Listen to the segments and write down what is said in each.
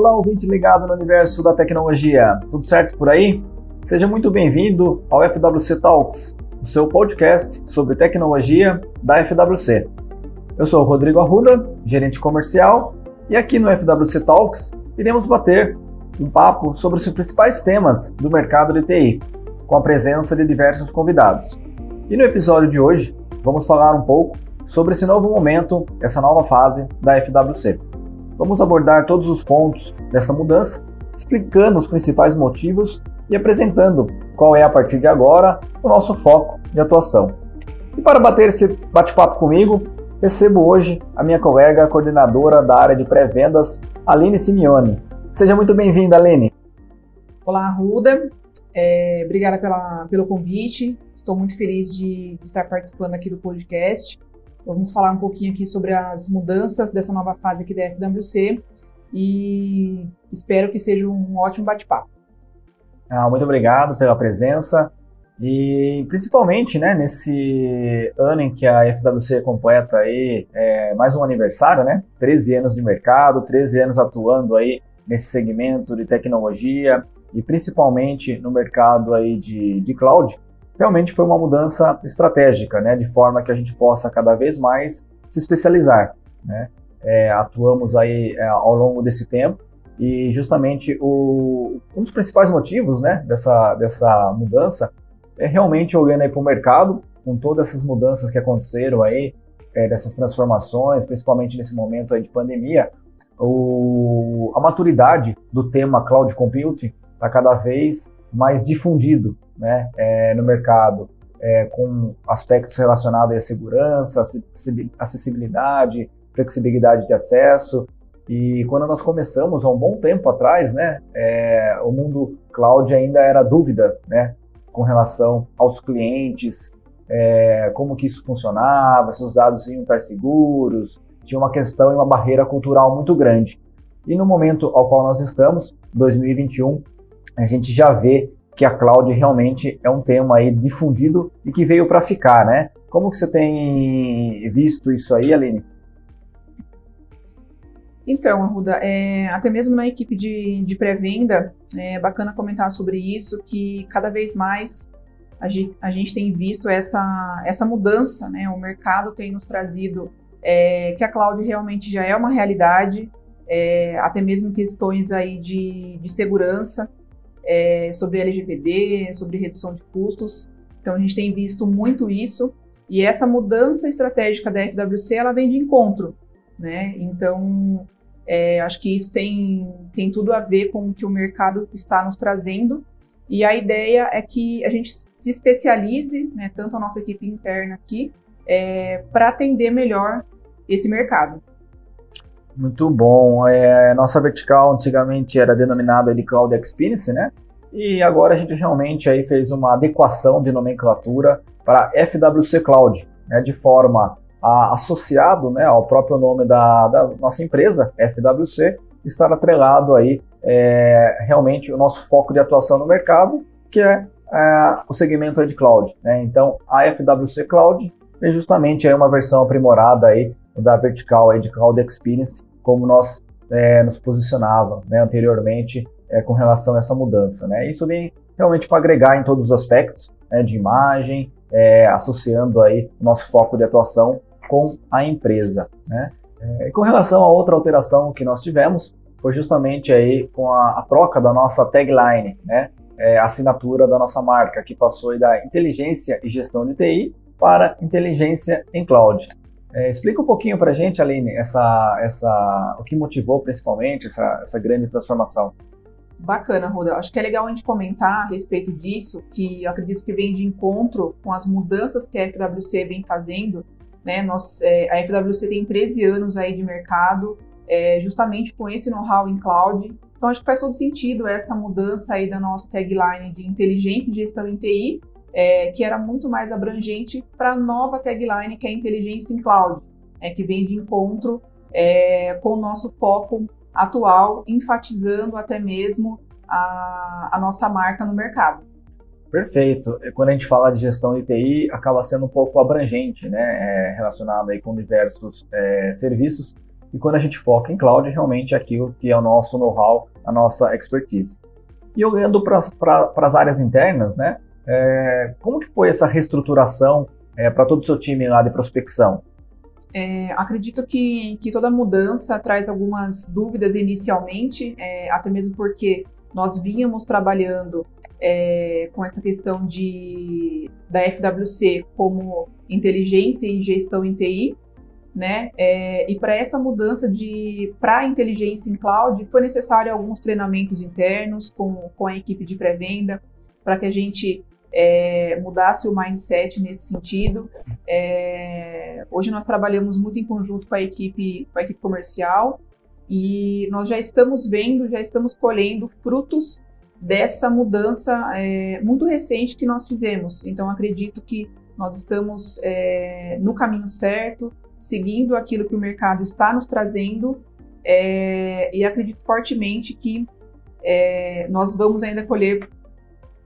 Olá, ouvinte ligado no universo da tecnologia. Tudo certo por aí? Seja muito bem-vindo ao FWC Talks, o seu podcast sobre tecnologia da FWC. Eu sou Rodrigo Arruda, gerente comercial, e aqui no FWC Talks iremos bater um papo sobre os principais temas do mercado de TI, com a presença de diversos convidados. E no episódio de hoje, vamos falar um pouco sobre esse novo momento, essa nova fase da FWC. Vamos abordar todos os pontos dessa mudança, explicando os principais motivos e apresentando qual é, a partir de agora, o nosso foco de atuação. E para bater esse bate-papo comigo, recebo hoje a minha colega coordenadora da área de pré-vendas, Aline Simeone. Seja muito bem-vinda, Aline. Olá, Ruda. É, obrigada pela, pelo convite. Estou muito feliz de estar participando aqui do podcast. Vamos falar um pouquinho aqui sobre as mudanças dessa nova fase aqui da FWC e espero que seja um ótimo bate-papo. Ah, muito obrigado pela presença e principalmente né, nesse ano em que a FWC completa aí, é, mais um aniversário, né? 13 anos de mercado, 13 anos atuando aí nesse segmento de tecnologia e principalmente no mercado aí de, de cloud realmente foi uma mudança estratégica, né, de forma que a gente possa cada vez mais se especializar. Né? É, atuamos aí é, ao longo desse tempo e justamente o, um dos principais motivos né, dessa, dessa mudança é realmente olhando para o mercado, com todas essas mudanças que aconteceram aí, é, dessas transformações, principalmente nesse momento aí de pandemia, o, a maturidade do tema cloud computing está cada vez mais difundido né, é, no mercado, é, com aspectos relacionados à segurança, acessibilidade, flexibilidade de acesso. E quando nós começamos, há um bom tempo atrás, né, é, o mundo cloud ainda era dúvida né, com relação aos clientes, é, como que isso funcionava, se os dados iam estar seguros, tinha uma questão e uma barreira cultural muito grande. E no momento ao qual nós estamos, 2021, a gente já vê que a cloud realmente é um tema aí difundido e que veio para ficar, né? Como que você tem visto isso aí, Aline? Então, Arruda, é, até mesmo na equipe de, de pré-venda, é bacana comentar sobre isso, que cada vez mais a gente, a gente tem visto essa, essa mudança, né? O mercado tem nos trazido é, que a cloud realmente já é uma realidade, é, até mesmo questões aí de, de segurança, é, sobre LGPD, sobre redução de custos. Então a gente tem visto muito isso e essa mudança estratégica da FWC ela vem de encontro, né? Então é, acho que isso tem, tem tudo a ver com o que o mercado está nos trazendo e a ideia é que a gente se especialize, né, tanto a nossa equipe interna aqui, é, para atender melhor esse mercado. Muito bom. É, nossa vertical antigamente era denominada de Cloud Experience, né? E agora a gente realmente aí fez uma adequação de nomenclatura para FWC Cloud, né, de forma a, associado né, ao próprio nome da, da nossa empresa, FWC, estar atrelado aí é, realmente o nosso foco de atuação no mercado, que é, é o segmento de cloud. Né? Então, a FWC Cloud é justamente aí uma versão aprimorada aí da vertical aí de Cloud Experience, como nós é, nos posicionava né, anteriormente é, com relação a essa mudança. Né? Isso vem realmente para agregar em todos os aspectos né, de imagem, é, associando aí o nosso foco de atuação com a empresa. Né? É, e com relação a outra alteração que nós tivemos, foi justamente aí com a, a troca da nossa tagline, né? É, a assinatura da nossa marca, que passou da inteligência e gestão de TI para inteligência em cloud. É, explica um pouquinho para a gente, Aline, essa, essa, o que motivou principalmente essa, essa grande transformação. Bacana, Ruda. Acho que é legal a gente comentar a respeito disso, que eu acredito que vem de encontro com as mudanças que a FWC vem fazendo. Né? Nós, é, a FWC tem 13 anos aí de mercado, é, justamente com esse know-how em cloud. Então, acho que faz todo sentido essa mudança aí da nossa tagline de inteligência e gestão em TI, é, que era muito mais abrangente para a nova tagline, que é inteligência em cloud, é, que vem de encontro é, com o nosso foco atual, enfatizando até mesmo a, a nossa marca no mercado. Perfeito. Quando a gente fala de gestão de TI, acaba sendo um pouco abrangente, né? É, relacionado aí com diversos é, serviços. e quando a gente foca em cloud, realmente é aquilo que é o nosso know-how, a nossa expertise. E olhando para as áreas internas, né, é, como que foi essa reestruturação é, para todo o seu time lá de prospecção? É, acredito que, que toda mudança traz algumas dúvidas inicialmente, é, até mesmo porque nós vínhamos trabalhando é, com essa questão de, da FWC como inteligência e gestão em TI, né? É, e para essa mudança de para inteligência em cloud foi necessário alguns treinamentos internos com, com a equipe de pré-venda para que a gente é, mudasse o mindset nesse sentido. É, hoje nós trabalhamos muito em conjunto com a equipe com a equipe comercial e nós já estamos vendo, já estamos colhendo frutos dessa mudança é, muito recente que nós fizemos. Então acredito que nós estamos é, no caminho certo seguindo aquilo que o mercado está nos trazendo é, e acredito fortemente que é, nós vamos ainda colher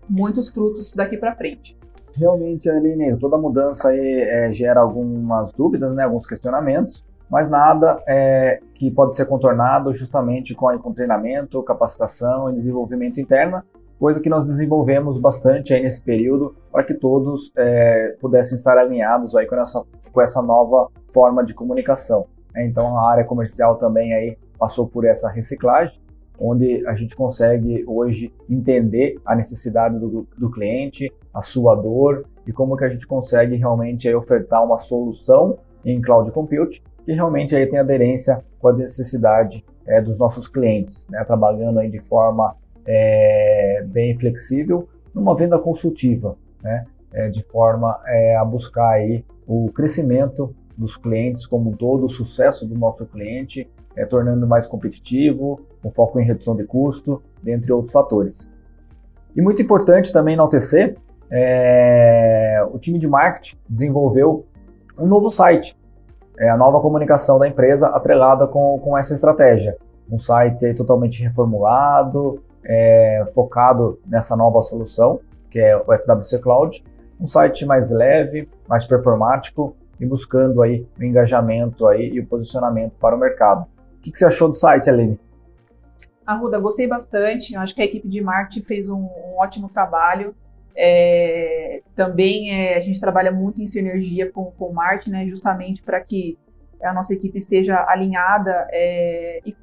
muitos frutos daqui para frente. Realmente, Aline, toda mudança aí, é, gera algumas dúvidas, né, alguns questionamentos, mas nada é, que pode ser contornado justamente com, com treinamento, capacitação e desenvolvimento interno, coisa que nós desenvolvemos bastante aí nesse período para que todos é, pudessem estar alinhados aí com essa, com essa nova forma de comunicação. Então a área comercial também aí passou por essa reciclagem, onde a gente consegue hoje entender a necessidade do, do cliente, a sua dor e como que a gente consegue realmente aí, ofertar uma solução em cloud computing que realmente aí tem aderência com a necessidade é, dos nossos clientes, né? trabalhando aí de forma é, bem flexível numa venda consultiva, né? É, de forma é, a buscar aí o crescimento dos clientes como um todo, o sucesso do nosso cliente, é, tornando mais competitivo, com foco em redução de custo, dentre outros fatores. E muito importante também enaltecer, é, o time de marketing desenvolveu um novo site, é, a nova comunicação da empresa atrelada com, com essa estratégia. Um site totalmente reformulado, é, focado nessa nova solução, que é o FWC Cloud, um site mais leve, mais performático e buscando aí o engajamento aí e o posicionamento para o mercado. Que, que você achou do site, Aline? Arruda, gostei bastante. Eu acho que a equipe de marketing fez um, um ótimo trabalho. É, também é, a gente trabalha muito em sinergia com, com o marketing, né, justamente para que a nossa equipe esteja alinhada é, e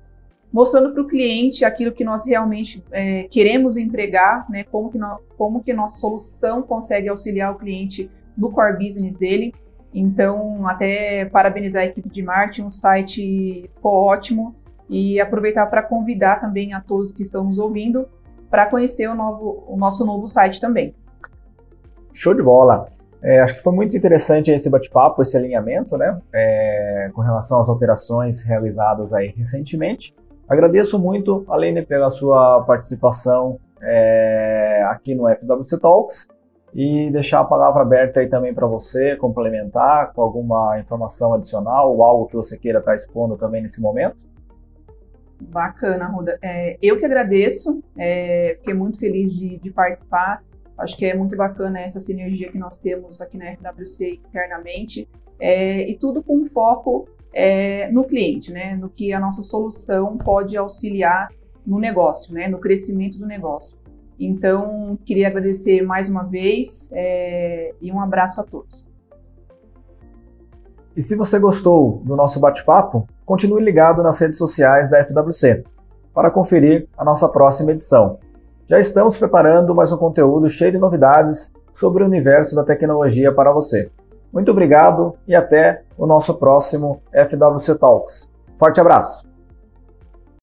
mostrando para o cliente aquilo que nós realmente é, queremos entregar, né, como, que no, como que nossa solução consegue auxiliar o cliente no core business dele. Então, até parabenizar a equipe de marketing, o site ficou ótimo e aproveitar para convidar também a todos que estão nos ouvindo para conhecer o, novo, o nosso novo site também. Show de bola! É, acho que foi muito interessante esse bate-papo, esse alinhamento, né, é, com relação às alterações realizadas aí recentemente. Agradeço muito, Alene, pela sua participação é, aqui no FWC Talks e deixar a palavra aberta aí também para você complementar com alguma informação adicional ou algo que você queira estar tá expondo também nesse momento. Bacana, Ruda. É, eu que agradeço, é, fiquei muito feliz de, de, participar. Acho que é muito bacana essa sinergia que nós temos aqui na FWC internamente, é, e tudo com foco é, no cliente, né? No que a nossa solução pode auxiliar no negócio, né? No crescimento do negócio. Então, queria agradecer mais uma vez é, e um abraço a todos. E se você gostou do nosso bate-papo, continue ligado nas redes sociais da FWC para conferir a nossa próxima edição. Já estamos preparando mais um conteúdo cheio de novidades sobre o universo da tecnologia para você. Muito obrigado e até o nosso próximo FWC Talks. Forte abraço!